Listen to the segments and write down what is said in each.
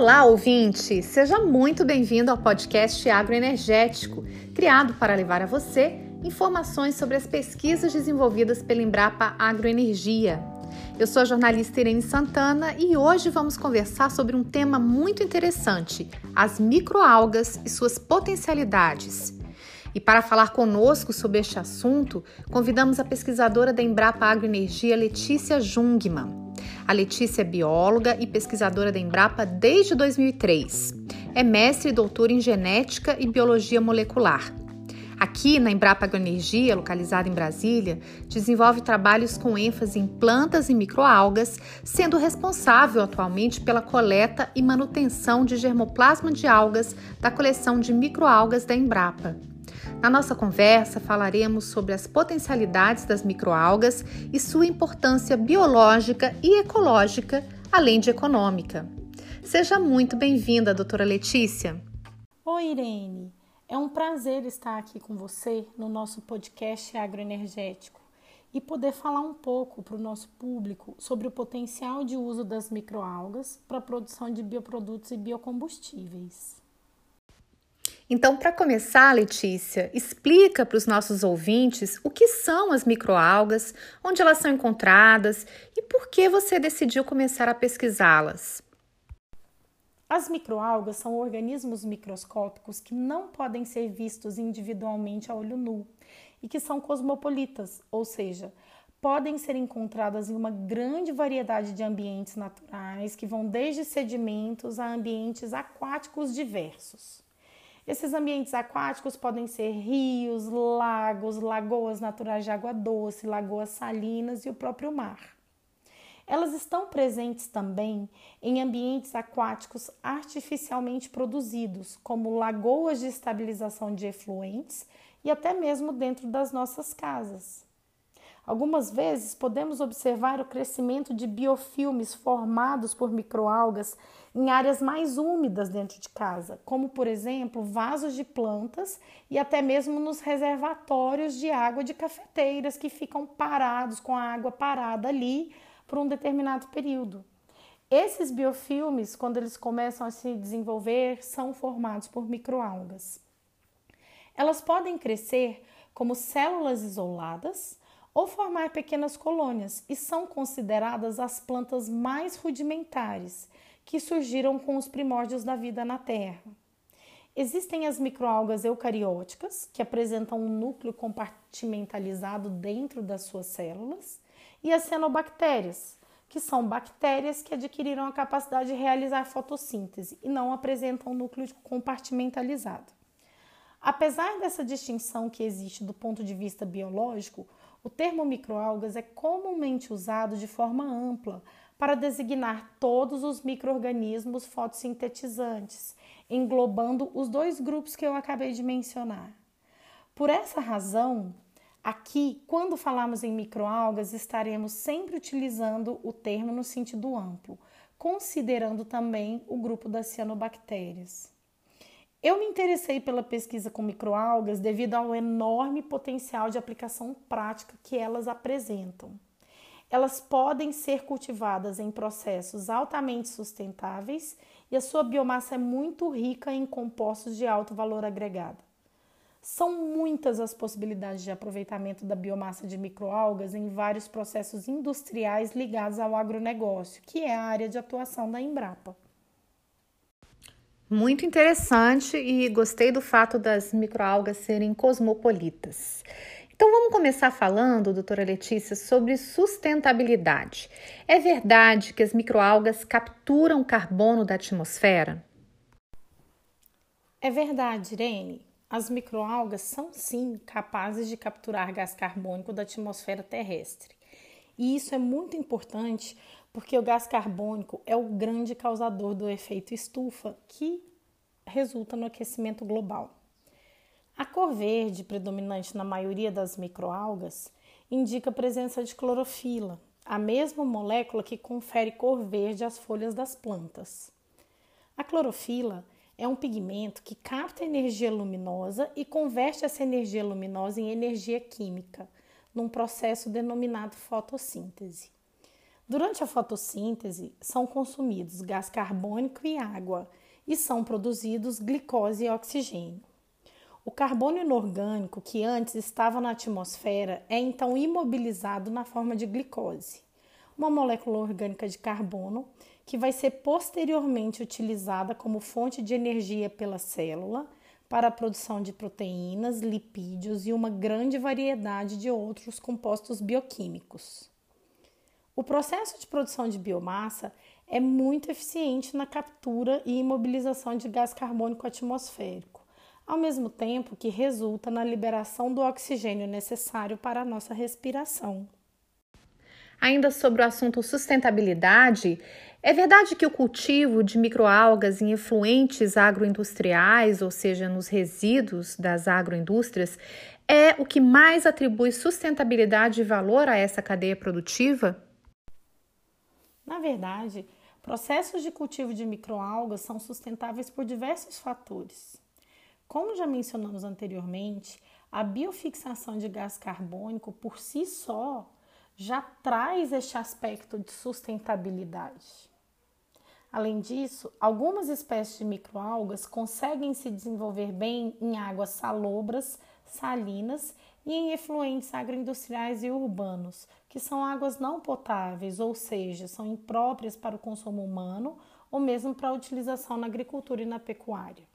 Olá, ouvinte! Seja muito bem-vindo ao podcast Agroenergético, criado para levar a você informações sobre as pesquisas desenvolvidas pela Embrapa Agroenergia. Eu sou a jornalista Irene Santana e hoje vamos conversar sobre um tema muito interessante: as microalgas e suas potencialidades. E para falar conosco sobre este assunto, convidamos a pesquisadora da Embrapa Agroenergia, Letícia Jungmann. A Letícia é bióloga e pesquisadora da Embrapa desde 2003. É mestre e doutora em genética e biologia molecular. Aqui na Embrapa Agroenergia, localizada em Brasília, desenvolve trabalhos com ênfase em plantas e microalgas, sendo responsável atualmente pela coleta e manutenção de germoplasma de algas da coleção de microalgas da Embrapa. Na nossa conversa, falaremos sobre as potencialidades das microalgas e sua importância biológica e ecológica, além de econômica. Seja muito bem-vinda, doutora Letícia. Oi, Irene. É um prazer estar aqui com você no nosso podcast agroenergético e poder falar um pouco para o nosso público sobre o potencial de uso das microalgas para a produção de bioprodutos e biocombustíveis. Então, para começar, Letícia, explica para os nossos ouvintes o que são as microalgas, onde elas são encontradas e por que você decidiu começar a pesquisá-las. As microalgas são organismos microscópicos que não podem ser vistos individualmente a olho nu e que são cosmopolitas, ou seja, podem ser encontradas em uma grande variedade de ambientes naturais que vão desde sedimentos a ambientes aquáticos diversos. Esses ambientes aquáticos podem ser rios, lagos, lagoas naturais de água doce, lagoas salinas e o próprio mar. Elas estão presentes também em ambientes aquáticos artificialmente produzidos, como lagoas de estabilização de efluentes e até mesmo dentro das nossas casas. Algumas vezes podemos observar o crescimento de biofilmes formados por microalgas em áreas mais úmidas dentro de casa, como por exemplo vasos de plantas e até mesmo nos reservatórios de água de cafeteiras que ficam parados com a água parada ali por um determinado período. Esses biofilmes, quando eles começam a se desenvolver, são formados por microalgas. Elas podem crescer como células isoladas ou formar pequenas colônias e são consideradas as plantas mais rudimentares que surgiram com os primórdios da vida na Terra. Existem as microalgas eucarióticas, que apresentam um núcleo compartimentalizado dentro das suas células, e as cianobactérias, que são bactérias que adquiriram a capacidade de realizar fotossíntese e não apresentam núcleo compartimentalizado. Apesar dessa distinção que existe do ponto de vista biológico, o termo microalgas é comumente usado de forma ampla para designar todos os microorganismos fotossintetizantes, englobando os dois grupos que eu acabei de mencionar. Por essa razão, aqui, quando falamos em microalgas, estaremos sempre utilizando o termo no sentido amplo, considerando também o grupo das cianobactérias. Eu me interessei pela pesquisa com microalgas devido ao enorme potencial de aplicação prática que elas apresentam. Elas podem ser cultivadas em processos altamente sustentáveis e a sua biomassa é muito rica em compostos de alto valor agregado. São muitas as possibilidades de aproveitamento da biomassa de microalgas em vários processos industriais ligados ao agronegócio, que é a área de atuação da Embrapa. Muito interessante e gostei do fato das microalgas serem cosmopolitas. Então vamos começar falando, doutora Letícia, sobre sustentabilidade. É verdade que as microalgas capturam carbono da atmosfera? É verdade, Irene. As microalgas são sim capazes de capturar gás carbônico da atmosfera terrestre. E isso é muito importante porque o gás carbônico é o grande causador do efeito estufa que resulta no aquecimento global. A cor verde, predominante na maioria das microalgas, indica a presença de clorofila, a mesma molécula que confere cor verde às folhas das plantas. A clorofila é um pigmento que capta energia luminosa e converte essa energia luminosa em energia química, num processo denominado fotossíntese. Durante a fotossíntese, são consumidos gás carbônico e água e são produzidos glicose e oxigênio. O carbono inorgânico, que antes estava na atmosfera, é então imobilizado na forma de glicose, uma molécula orgânica de carbono que vai ser posteriormente utilizada como fonte de energia pela célula para a produção de proteínas, lipídios e uma grande variedade de outros compostos bioquímicos. O processo de produção de biomassa é muito eficiente na captura e imobilização de gás carbônico atmosférico, ao mesmo tempo que resulta na liberação do oxigênio necessário para a nossa respiração. Ainda sobre o assunto sustentabilidade, é verdade que o cultivo de microalgas em efluentes agroindustriais, ou seja, nos resíduos das agroindústrias, é o que mais atribui sustentabilidade e valor a essa cadeia produtiva? Na verdade, processos de cultivo de microalgas são sustentáveis por diversos fatores. Como já mencionamos anteriormente, a biofixação de gás carbônico por si só já traz este aspecto de sustentabilidade. Além disso, algumas espécies de microalgas conseguem se desenvolver bem em águas salobras, salinas e em efluentes agroindustriais e urbanos, que são águas não potáveis, ou seja, são impróprias para o consumo humano ou mesmo para a utilização na agricultura e na pecuária.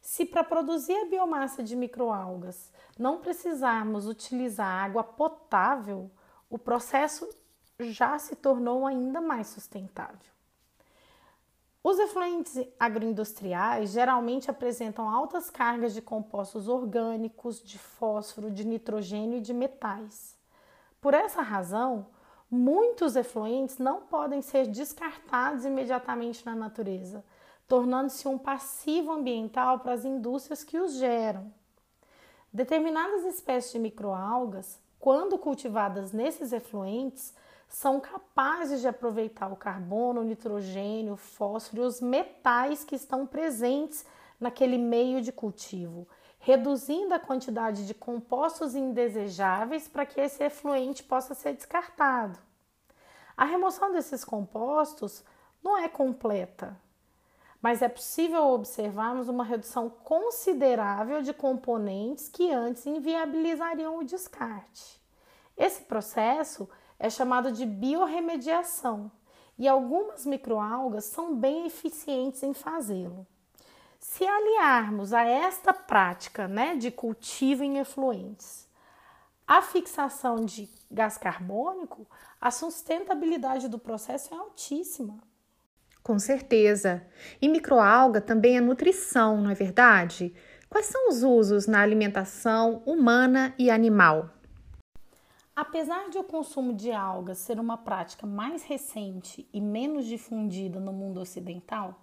Se para produzir a biomassa de microalgas não precisarmos utilizar água potável, o processo já se tornou ainda mais sustentável. Os efluentes agroindustriais geralmente apresentam altas cargas de compostos orgânicos, de fósforo, de nitrogênio e de metais. Por essa razão, muitos efluentes não podem ser descartados imediatamente na natureza, tornando-se um passivo ambiental para as indústrias que os geram. Determinadas espécies de microalgas quando cultivadas nesses efluentes, são capazes de aproveitar o carbono, o nitrogênio, o fósforo e os metais que estão presentes naquele meio de cultivo, reduzindo a quantidade de compostos indesejáveis para que esse efluente possa ser descartado. A remoção desses compostos não é completa, mas é possível observarmos uma redução considerável de componentes que antes inviabilizariam o descarte. Esse processo é chamado de biorremediação e algumas microalgas são bem eficientes em fazê-lo. Se aliarmos a esta prática né, de cultivo em efluentes a fixação de gás carbônico, a sustentabilidade do processo é altíssima. Com certeza. E microalga também é nutrição, não é verdade? Quais são os usos na alimentação humana e animal? Apesar de o consumo de algas ser uma prática mais recente e menos difundida no mundo ocidental,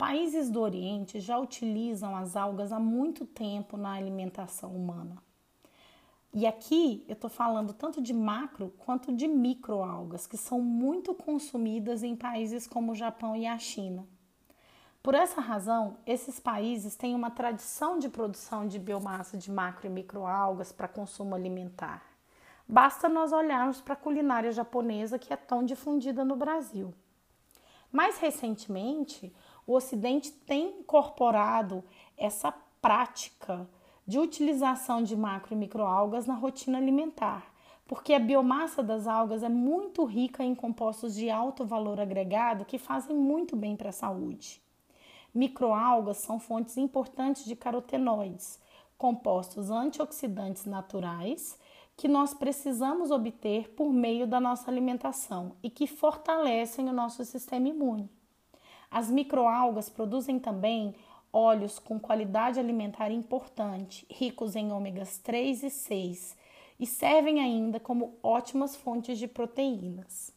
países do Oriente já utilizam as algas há muito tempo na alimentação humana. E aqui eu estou falando tanto de macro quanto de microalgas, que são muito consumidas em países como o Japão e a China. Por essa razão, esses países têm uma tradição de produção de biomassa de macro e microalgas para consumo alimentar. Basta nós olharmos para a culinária japonesa que é tão difundida no Brasil. Mais recentemente, o Ocidente tem incorporado essa prática de utilização de macro e microalgas na rotina alimentar, porque a biomassa das algas é muito rica em compostos de alto valor agregado que fazem muito bem para a saúde. Microalgas são fontes importantes de carotenoides, compostos antioxidantes naturais que nós precisamos obter por meio da nossa alimentação e que fortalecem o nosso sistema imune. As microalgas produzem também óleos com qualidade alimentar importante, ricos em ômegas 3 e 6, e servem ainda como ótimas fontes de proteínas.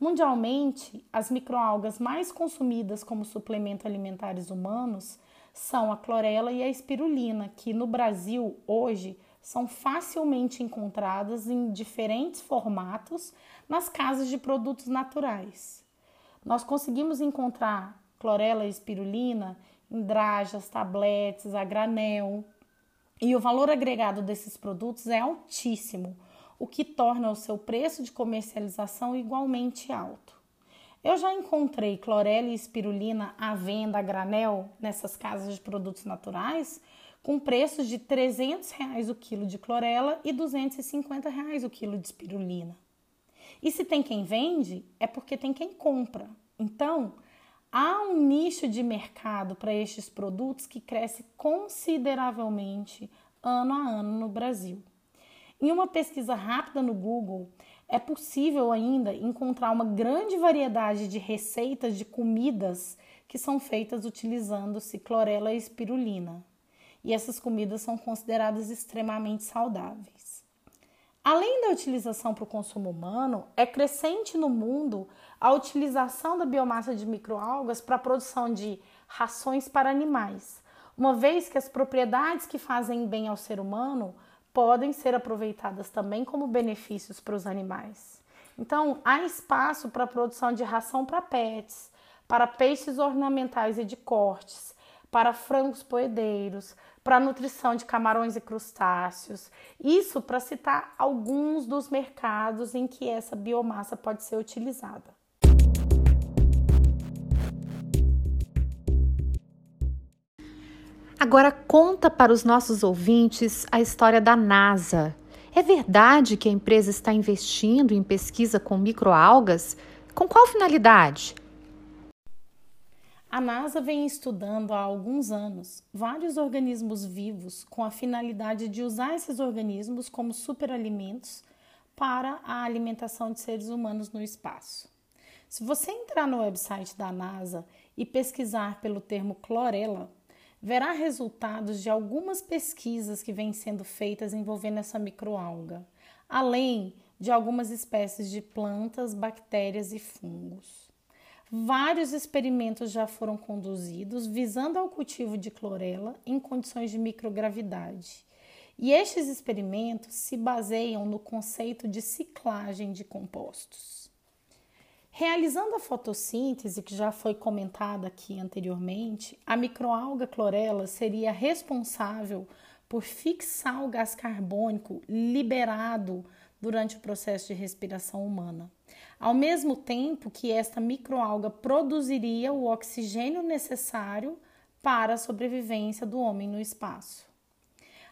Mundialmente, as microalgas mais consumidas como suplemento alimentares humanos são a clorela e a espirulina, que no Brasil hoje são facilmente encontradas em diferentes formatos nas casas de produtos naturais. Nós conseguimos encontrar clorela e espirulina em drajas, tabletes, a granel. E o valor agregado desses produtos é altíssimo, o que torna o seu preço de comercialização igualmente alto. Eu já encontrei clorela e espirulina à venda a granel nessas casas de produtos naturais com preços de 300 reais o quilo de clorela e 250 reais o quilo de espirulina. E se tem quem vende, é porque tem quem compra. Então, há um nicho de mercado para estes produtos que cresce consideravelmente ano a ano no Brasil. Em uma pesquisa rápida no Google, é possível ainda encontrar uma grande variedade de receitas de comidas que são feitas utilizando-se clorela e espirulina. E essas comidas são consideradas extremamente saudáveis. Além da utilização para o consumo humano, é crescente no mundo a utilização da biomassa de microalgas para a produção de rações para animais, uma vez que as propriedades que fazem bem ao ser humano podem ser aproveitadas também como benefícios para os animais. Então, há espaço para a produção de ração para pets, para peixes ornamentais e de cortes, para frangos poedeiros, para nutrição de camarões e crustáceos. Isso para citar alguns dos mercados em que essa biomassa pode ser utilizada. Agora conta para os nossos ouvintes a história da NASA. É verdade que a empresa está investindo em pesquisa com microalgas? Com qual finalidade? A NASA vem estudando há alguns anos vários organismos vivos com a finalidade de usar esses organismos como superalimentos para a alimentação de seres humanos no espaço. Se você entrar no website da NASA e pesquisar pelo termo clorela, verá resultados de algumas pesquisas que vêm sendo feitas envolvendo essa microalga, além de algumas espécies de plantas, bactérias e fungos. Vários experimentos já foram conduzidos visando ao cultivo de clorela em condições de microgravidade. E estes experimentos se baseiam no conceito de ciclagem de compostos. Realizando a fotossíntese, que já foi comentada aqui anteriormente, a microalga clorela seria responsável por fixar o gás carbônico liberado durante o processo de respiração humana, ao mesmo tempo que esta microalga produziria o oxigênio necessário para a sobrevivência do homem no espaço.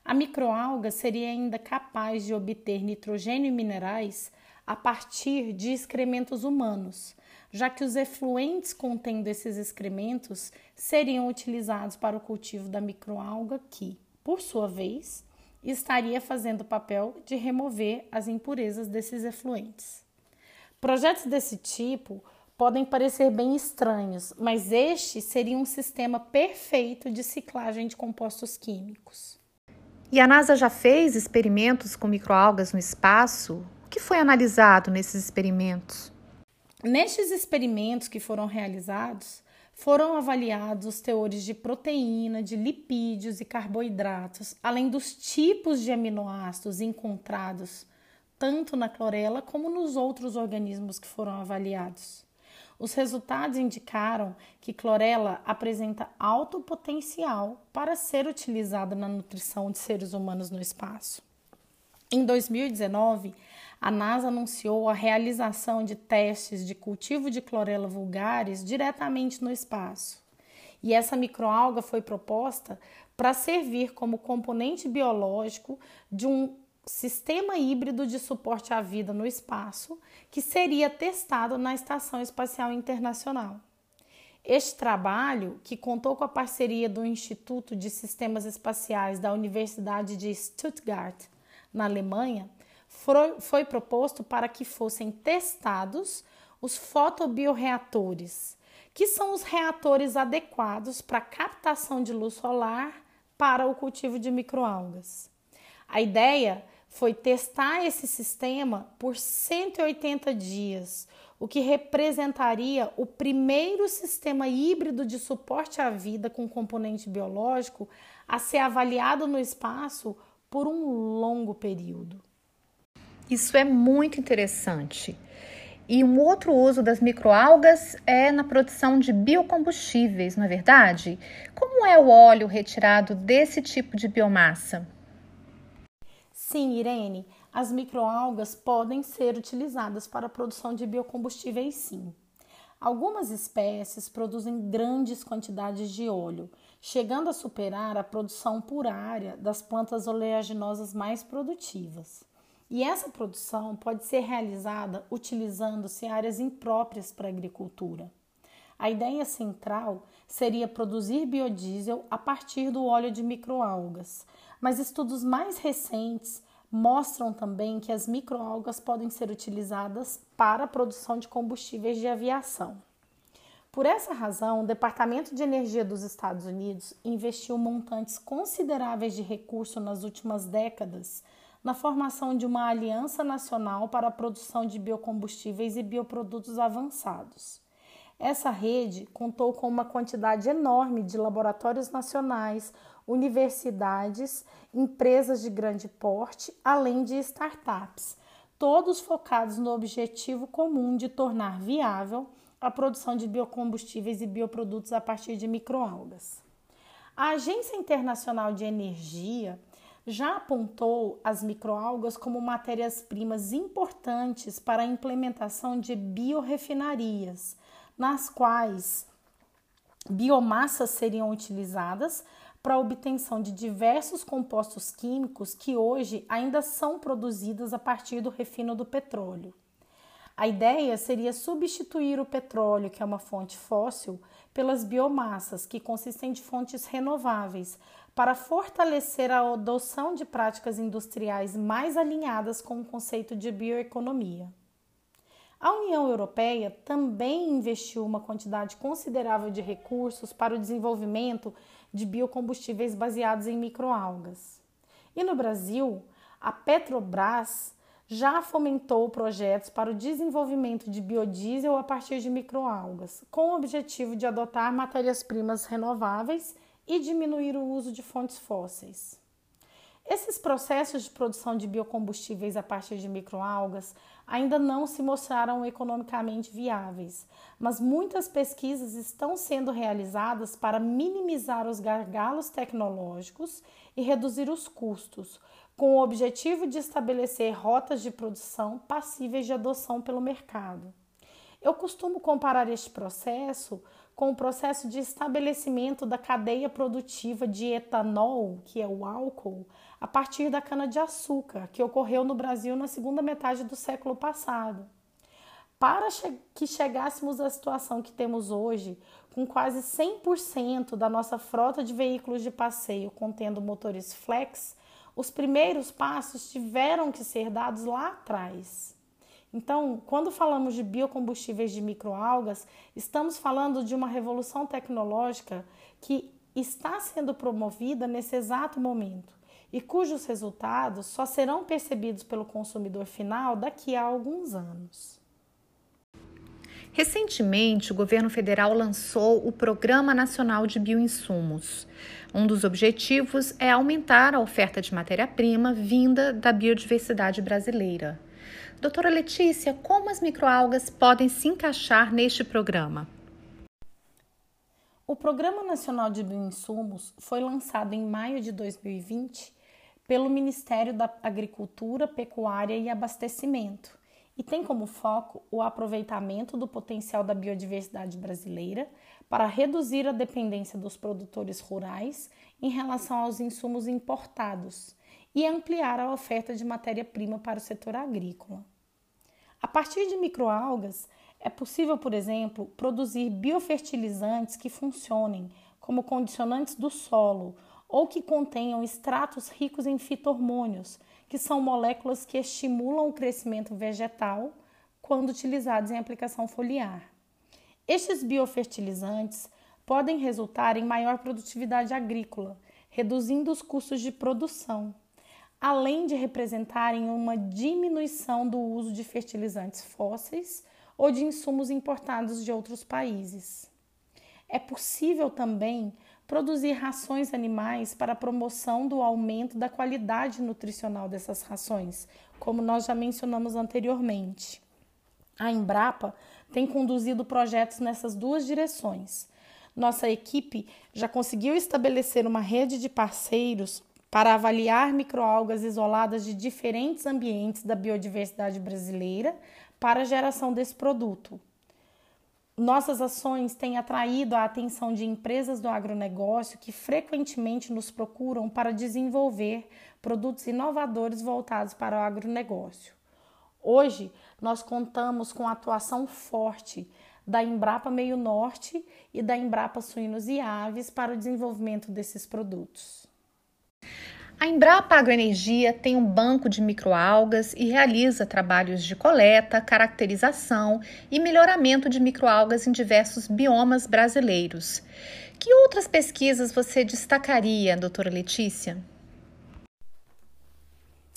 A microalga seria ainda capaz de obter nitrogênio e minerais a partir de excrementos humanos, já que os efluentes contendo esses excrementos seriam utilizados para o cultivo da microalga que, por sua vez, estaria fazendo o papel de remover as impurezas desses efluentes. Projetos desse tipo podem parecer bem estranhos, mas este seria um sistema perfeito de ciclagem de compostos químicos. E a NASA já fez experimentos com microalgas no espaço que foi analisado nesses experimentos? Nestes experimentos que foram realizados, foram avaliados os teores de proteína, de lipídios e carboidratos, além dos tipos de aminoácidos encontrados tanto na clorela como nos outros organismos que foram avaliados. Os resultados indicaram que clorela apresenta alto potencial para ser utilizada na nutrição de seres humanos no espaço. Em 2019, a NASA anunciou a realização de testes de cultivo de clorela vulgares diretamente no espaço. E essa microalga foi proposta para servir como componente biológico de um sistema híbrido de suporte à vida no espaço que seria testado na Estação Espacial Internacional. Este trabalho, que contou com a parceria do Instituto de Sistemas Espaciais da Universidade de Stuttgart, na Alemanha, foi, proposto para que fossem testados os fotobioreatores, que são os reatores adequados para captação de luz solar para o cultivo de microalgas. A ideia foi testar esse sistema por 180 dias, o que representaria o primeiro sistema híbrido de suporte à vida com componente biológico a ser avaliado no espaço por um longo período. Isso é muito interessante. E um outro uso das microalgas é na produção de biocombustíveis, não é verdade? Como é o óleo retirado desse tipo de biomassa? Sim, Irene. as microalgas podem ser utilizadas para a produção de biocombustíveis sim. Algumas espécies produzem grandes quantidades de óleo, chegando a superar a produção por área das plantas oleaginosas mais produtivas. E essa produção pode ser realizada utilizando-se áreas impróprias para a agricultura. A ideia central seria produzir biodiesel a partir do óleo de microalgas, mas estudos mais recentes mostram também que as microalgas podem ser utilizadas para a produção de combustíveis de aviação. Por essa razão, o Departamento de Energia dos Estados Unidos investiu montantes consideráveis de recursos nas últimas décadas na formação de uma aliança nacional para a produção de biocombustíveis e bioprodutos avançados. Essa rede contou com uma quantidade enorme de laboratórios nacionais, universidades, empresas de grande porte, além de startups, todos focados no objetivo comum de tornar viável a produção de biocombustíveis e bioprodutos a partir de microalgas. A Agência Internacional de Energia já apontou as microalgas como matérias-primas importantes para a implementação de biorefinarias, nas quais biomassas seriam utilizadas para a obtenção de diversos compostos químicos que hoje ainda são produzidos a partir do refino do petróleo. A ideia seria substituir o petróleo, que é uma fonte fóssil, pelas biomassas, que consistem de fontes renováveis, para fortalecer a adoção de práticas industriais mais alinhadas com o conceito de bioeconomia. A União Europeia também investiu uma quantidade considerável de recursos para o desenvolvimento de biocombustíveis baseados em microalgas. E no Brasil, a Petrobras já fomentou projetos para o desenvolvimento de biodiesel a partir de microalgas, com o objetivo de adotar matérias-primas renováveis e diminuir o uso de fontes fósseis. Esses processos de produção de biocombustíveis a partir de microalgas ainda não se mostraram economicamente viáveis, mas muitas pesquisas estão sendo realizadas para minimizar os gargalos tecnológicos e reduzir os custos, com o objetivo de estabelecer rotas de produção passíveis de adoção pelo mercado. Eu costumo comparar este processo com o processo de estabelecimento da cadeia produtiva de etanol, que é o álcool, a partir da cana-de-açúcar, que ocorreu no Brasil na segunda metade do século passado. Para que chegássemos à situação que temos hoje, com quase 100% da nossa frota de veículos de passeio contendo motores flex, os primeiros passos tiveram que ser dados lá atrás. Então, quando falamos de biocombustíveis de microalgas, estamos falando de uma revolução tecnológica que está sendo promovida nesse exato momento e cujos resultados só serão percebidos pelo consumidor final daqui a alguns anos. Recentemente, o governo federal lançou o Programa Nacional de Bioinsumos. Um dos objetivos é aumentar a oferta de matéria-prima vinda da biodiversidade brasileira. Doutora Letícia, como as microalgas podem se encaixar neste programa? O Programa Nacional de Bioinsumos foi lançado em maio de 2020 pelo Ministério da Agricultura, Pecuária e Abastecimento e tem como foco o aproveitamento do potencial da biodiversidade brasileira para reduzir a dependência dos produtores rurais em relação aos insumos importados e ampliar a oferta de matéria-prima para o setor agrícola. A partir de microalgas, é possível, por exemplo, produzir biofertilizantes que funcionem como condicionantes do solo ou que contenham extratos ricos em fitohormônios, que são moléculas que estimulam o crescimento vegetal quando utilizados em aplicação foliar. Estes biofertilizantes podem resultar em maior produtividade agrícola, reduzindo os custos de produção, além de representarem uma diminuição do uso de fertilizantes fósseis ou de insumos importados de outros países. É possível também produzir rações animais para a promoção do aumento da qualidade nutricional dessas rações, como nós já mencionamos anteriormente. A Embrapa tem conduzido projetos nessas duas direções. Nossa equipe já conseguiu estabelecer uma rede de parceiros para avaliar microalgas isoladas de diferentes ambientes da biodiversidade brasileira para a geração desse produto. Nossas ações têm atraído a atenção de empresas do agronegócio que frequentemente nos procuram para desenvolver produtos inovadores voltados para o agronegócio. Hoje, nós contamos com a atuação forte da Embrapa Meio Norte e da Embrapa Suínos e Aves para o desenvolvimento desses produtos. A Embrapa Agroenergia tem um banco de microalgas e realiza trabalhos de coleta, caracterização e melhoramento de microalgas em diversos biomas brasileiros. Que outras pesquisas você destacaria, doutora Letícia?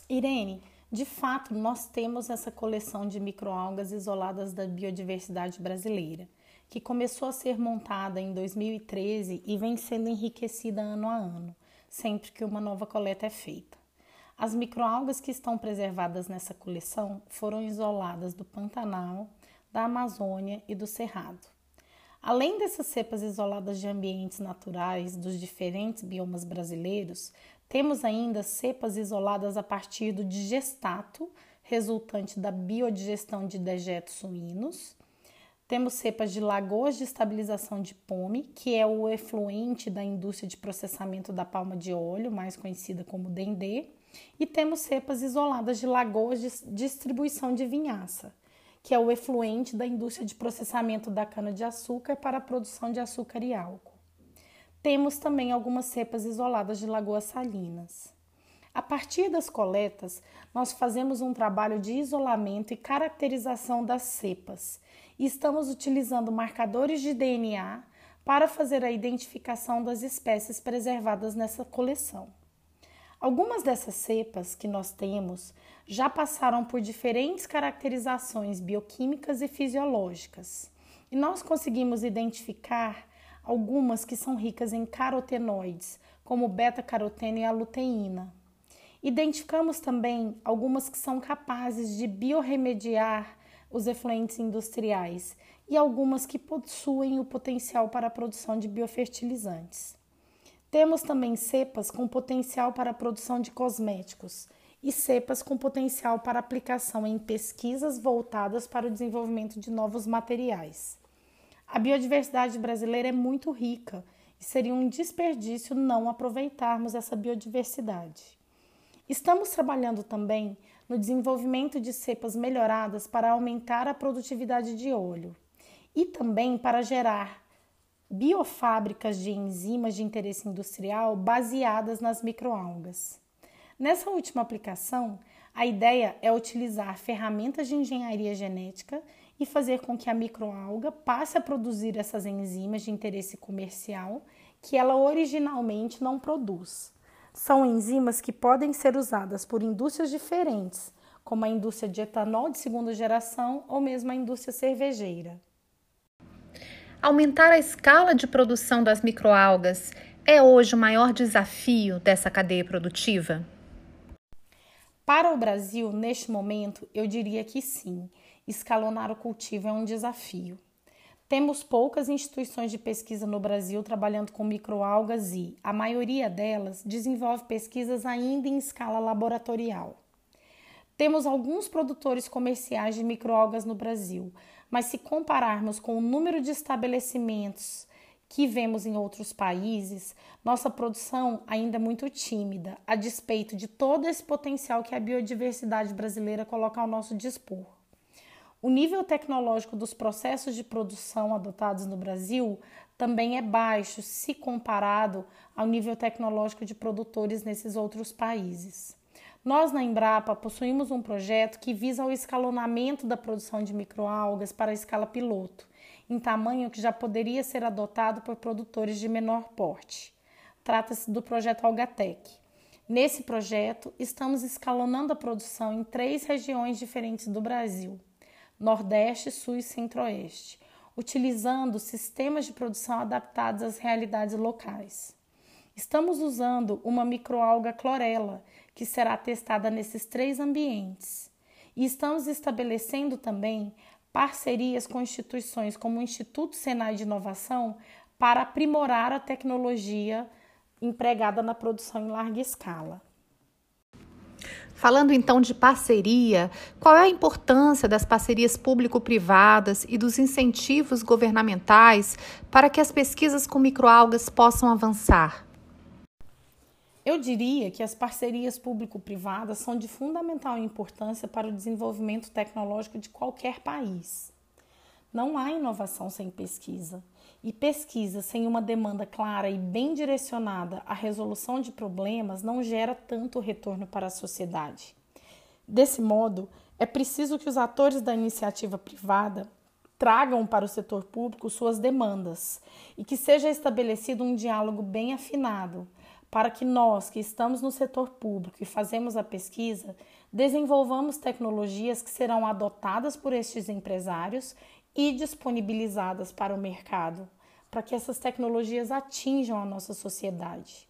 Irene, de fato, nós temos essa coleção de microalgas isoladas da biodiversidade brasileira, que começou a ser montada em 2013 e vem sendo enriquecida ano a ano, sempre que uma nova coleta é feita. As microalgas que estão preservadas nessa coleção foram isoladas do Pantanal, da Amazônia e do Cerrado. Além dessas cepas isoladas de ambientes naturais dos diferentes biomas brasileiros, temos ainda cepas isoladas a partir do digestato, resultante da biodigestão de dejetos suínos. Temos cepas de lagoas de estabilização de pome, que é o efluente da indústria de processamento da palma de óleo, mais conhecida como dendê. E temos cepas isoladas de lagoas de distribuição de vinhaça, que é o efluente da indústria de processamento da cana-de-açúcar para a produção de açúcar e álcool. Temos também algumas cepas isoladas de lagoas salinas. A partir das coletas, nós fazemos um trabalho de isolamento e caracterização das cepas estamos utilizando marcadores de DNA para fazer a identificação das espécies preservadas nessa coleção. Algumas dessas cepas que nós temos já passaram por diferentes caracterizações bioquímicas e fisiológicas, e nós conseguimos identificar algumas que são ricas em carotenoides, como beta-caroteno e a luteína. Identificamos também algumas que são capazes de biorremediar os efluentes industriais e algumas que possuem o potencial para a produção de biofertilizantes. Temos também cepas com potencial para a produção de cosméticos e cepas com potencial para aplicação em pesquisas voltadas para o desenvolvimento de novos materiais. A biodiversidade brasileira é muito rica e seria um desperdício não aproveitarmos essa biodiversidade. Estamos trabalhando também no desenvolvimento de cepas melhoradas para aumentar a produtividade de óleo e também para gerar biofábricas de enzimas de interesse industrial baseadas nas microalgas. Nessa última aplicação, a ideia é utilizar ferramentas de engenharia genética e fazer com que a microalga passe a produzir essas enzimas de interesse comercial que ela originalmente não produz. São enzimas que podem ser usadas por indústrias diferentes, como a indústria de etanol de segunda geração ou mesmo a indústria cervejeira. Aumentar a escala de produção das microalgas é hoje o maior desafio dessa cadeia produtiva? Para o Brasil, neste momento, eu diria que sim escalonar o cultivo é um desafio. Temos poucas instituições de pesquisa no Brasil trabalhando com microalgas e a maioria delas desenvolve pesquisas ainda em escala laboratorial. Temos alguns produtores comerciais de microalgas no Brasil, mas se compararmos com o número de estabelecimentos que vemos em outros países, nossa produção ainda é muito tímida, a despeito de todo esse potencial que a biodiversidade brasileira coloca ao nosso dispor. O nível tecnológico dos processos de produção adotados no Brasil também é baixo se comparado ao nível tecnológico de produtores nesses outros países. Nós na Embrapa possuímos um projeto que visa o escalonamento da produção de microalgas para a escala piloto, em tamanho que já poderia ser adotado por produtores de menor porte. Trata-se do projeto Algatec. Nesse projeto, estamos escalonando a produção em três regiões diferentes do Brasil. Nordeste, Sul e Centro-Oeste, utilizando sistemas de produção adaptados às realidades locais. Estamos usando uma microalga clorela, que será testada nesses três ambientes. E estamos estabelecendo também parcerias com instituições como o Instituto Senai de Inovação para aprimorar a tecnologia empregada na produção em larga escala. Falando então de parceria, qual é a importância das parcerias público-privadas e dos incentivos governamentais para que as pesquisas com microalgas possam avançar? Eu diria que as parcerias público-privadas são de fundamental importância para o desenvolvimento tecnológico de qualquer país. Não há inovação sem pesquisa, e pesquisa sem uma demanda clara e bem direcionada à resolução de problemas não gera tanto retorno para a sociedade. Desse modo, é preciso que os atores da iniciativa privada tragam para o setor público suas demandas e que seja estabelecido um diálogo bem afinado para que nós, que estamos no setor público e fazemos a pesquisa, desenvolvamos tecnologias que serão adotadas por estes empresários e disponibilizadas para o mercado, para que essas tecnologias atinjam a nossa sociedade.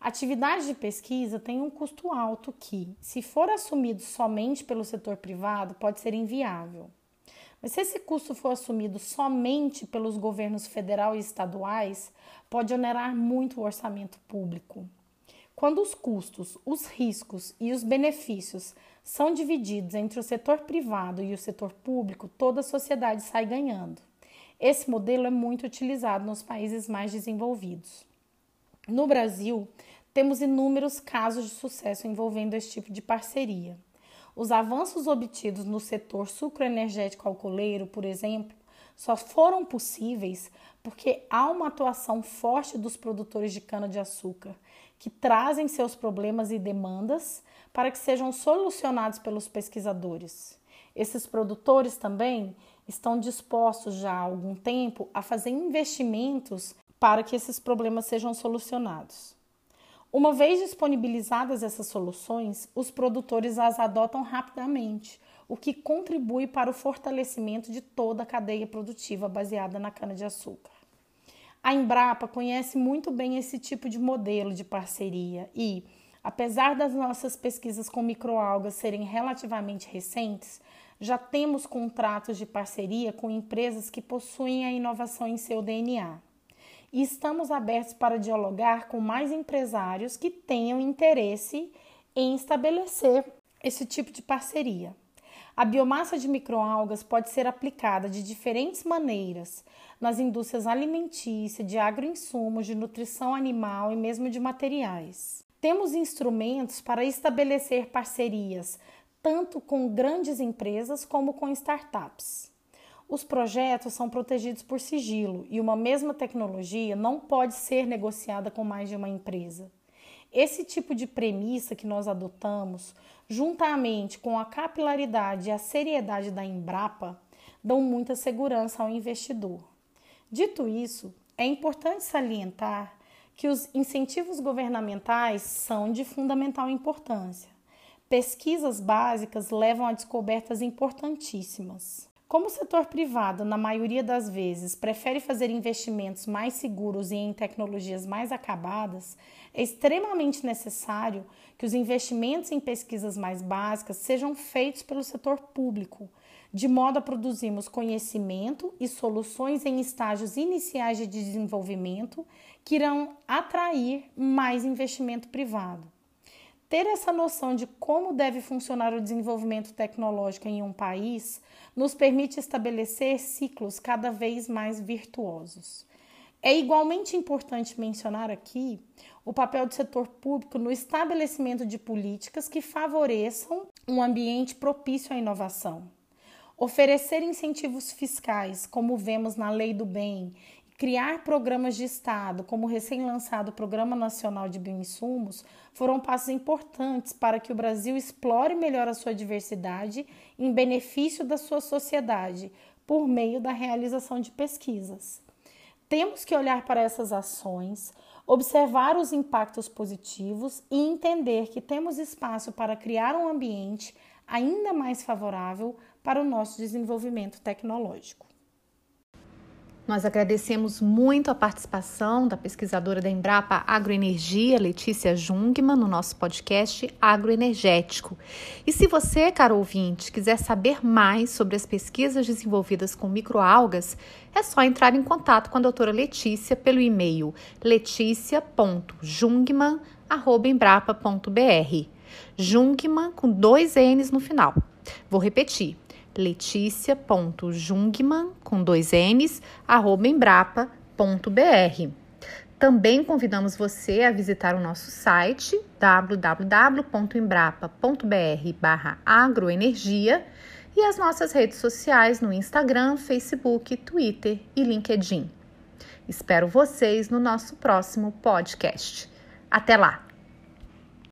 Atividade de pesquisa tem um custo alto que, se for assumido somente pelo setor privado, pode ser inviável. Mas se esse custo for assumido somente pelos governos federal e estaduais, pode onerar muito o orçamento público. Quando os custos, os riscos e os benefícios são divididos entre o setor privado e o setor público, toda a sociedade sai ganhando. Esse modelo é muito utilizado nos países mais desenvolvidos. No Brasil, temos inúmeros casos de sucesso envolvendo esse tipo de parceria. Os avanços obtidos no setor sucroenergético alcooleiro, por exemplo, só foram possíveis porque há uma atuação forte dos produtores de cana-de-açúcar, que trazem seus problemas e demandas para que sejam solucionados pelos pesquisadores. Esses produtores também estão dispostos já há algum tempo a fazer investimentos para que esses problemas sejam solucionados. Uma vez disponibilizadas essas soluções, os produtores as adotam rapidamente, o que contribui para o fortalecimento de toda a cadeia produtiva baseada na cana-de-açúcar. A Embrapa conhece muito bem esse tipo de modelo de parceria e, apesar das nossas pesquisas com microalgas serem relativamente recentes, já temos contratos de parceria com empresas que possuem a inovação em seu DNA e estamos abertos para dialogar com mais empresários que tenham interesse em estabelecer esse tipo de parceria. A biomassa de microalgas pode ser aplicada de diferentes maneiras nas indústrias alimentícias, de agroinsumos, de nutrição animal e mesmo de materiais. Temos instrumentos para estabelecer parcerias tanto com grandes empresas como com startups. Os projetos são protegidos por sigilo e uma mesma tecnologia não pode ser negociada com mais de uma empresa. Esse tipo de premissa que nós adotamos, juntamente com a capilaridade e a seriedade da Embrapa, dão muita segurança ao investidor. Dito isso, é importante salientar que os incentivos governamentais são de fundamental importância. Pesquisas básicas levam a descobertas importantíssimas. Como o setor privado, na maioria das vezes, prefere fazer investimentos mais seguros e em tecnologias mais acabadas, é extremamente necessário que os investimentos em pesquisas mais básicas sejam feitos pelo setor público, de modo a produzirmos conhecimento e soluções em estágios iniciais de desenvolvimento que irão atrair mais investimento privado. Ter essa noção de como deve funcionar o desenvolvimento tecnológico em um país nos permite estabelecer ciclos cada vez mais virtuosos. É igualmente importante mencionar aqui o papel do setor público no estabelecimento de políticas que favoreçam um ambiente propício à inovação. Oferecer incentivos fiscais, como vemos na Lei do Bem, criar programas de Estado, como o recém-lançado Programa Nacional de Bioinsumos, foram passos importantes para que o Brasil explore melhor a sua diversidade em benefício da sua sociedade, por meio da realização de pesquisas. Temos que olhar para essas ações, observar os impactos positivos e entender que temos espaço para criar um ambiente ainda mais favorável para o nosso desenvolvimento tecnológico. Nós agradecemos muito a participação da pesquisadora da Embrapa Agroenergia, Letícia Jungmann, no nosso podcast Agroenergético. E se você, caro ouvinte, quiser saber mais sobre as pesquisas desenvolvidas com microalgas, é só entrar em contato com a doutora Letícia pelo e-mail leticia.jungmann.embrapa.br. Jungmann com dois N's no final. Vou repetir leticia.jungmann, com dois N's, arroba embrapa.br. Também convidamos você a visitar o nosso site www.embrapa.br agroenergia e as nossas redes sociais no Instagram, Facebook, Twitter e LinkedIn. Espero vocês no nosso próximo podcast. Até lá!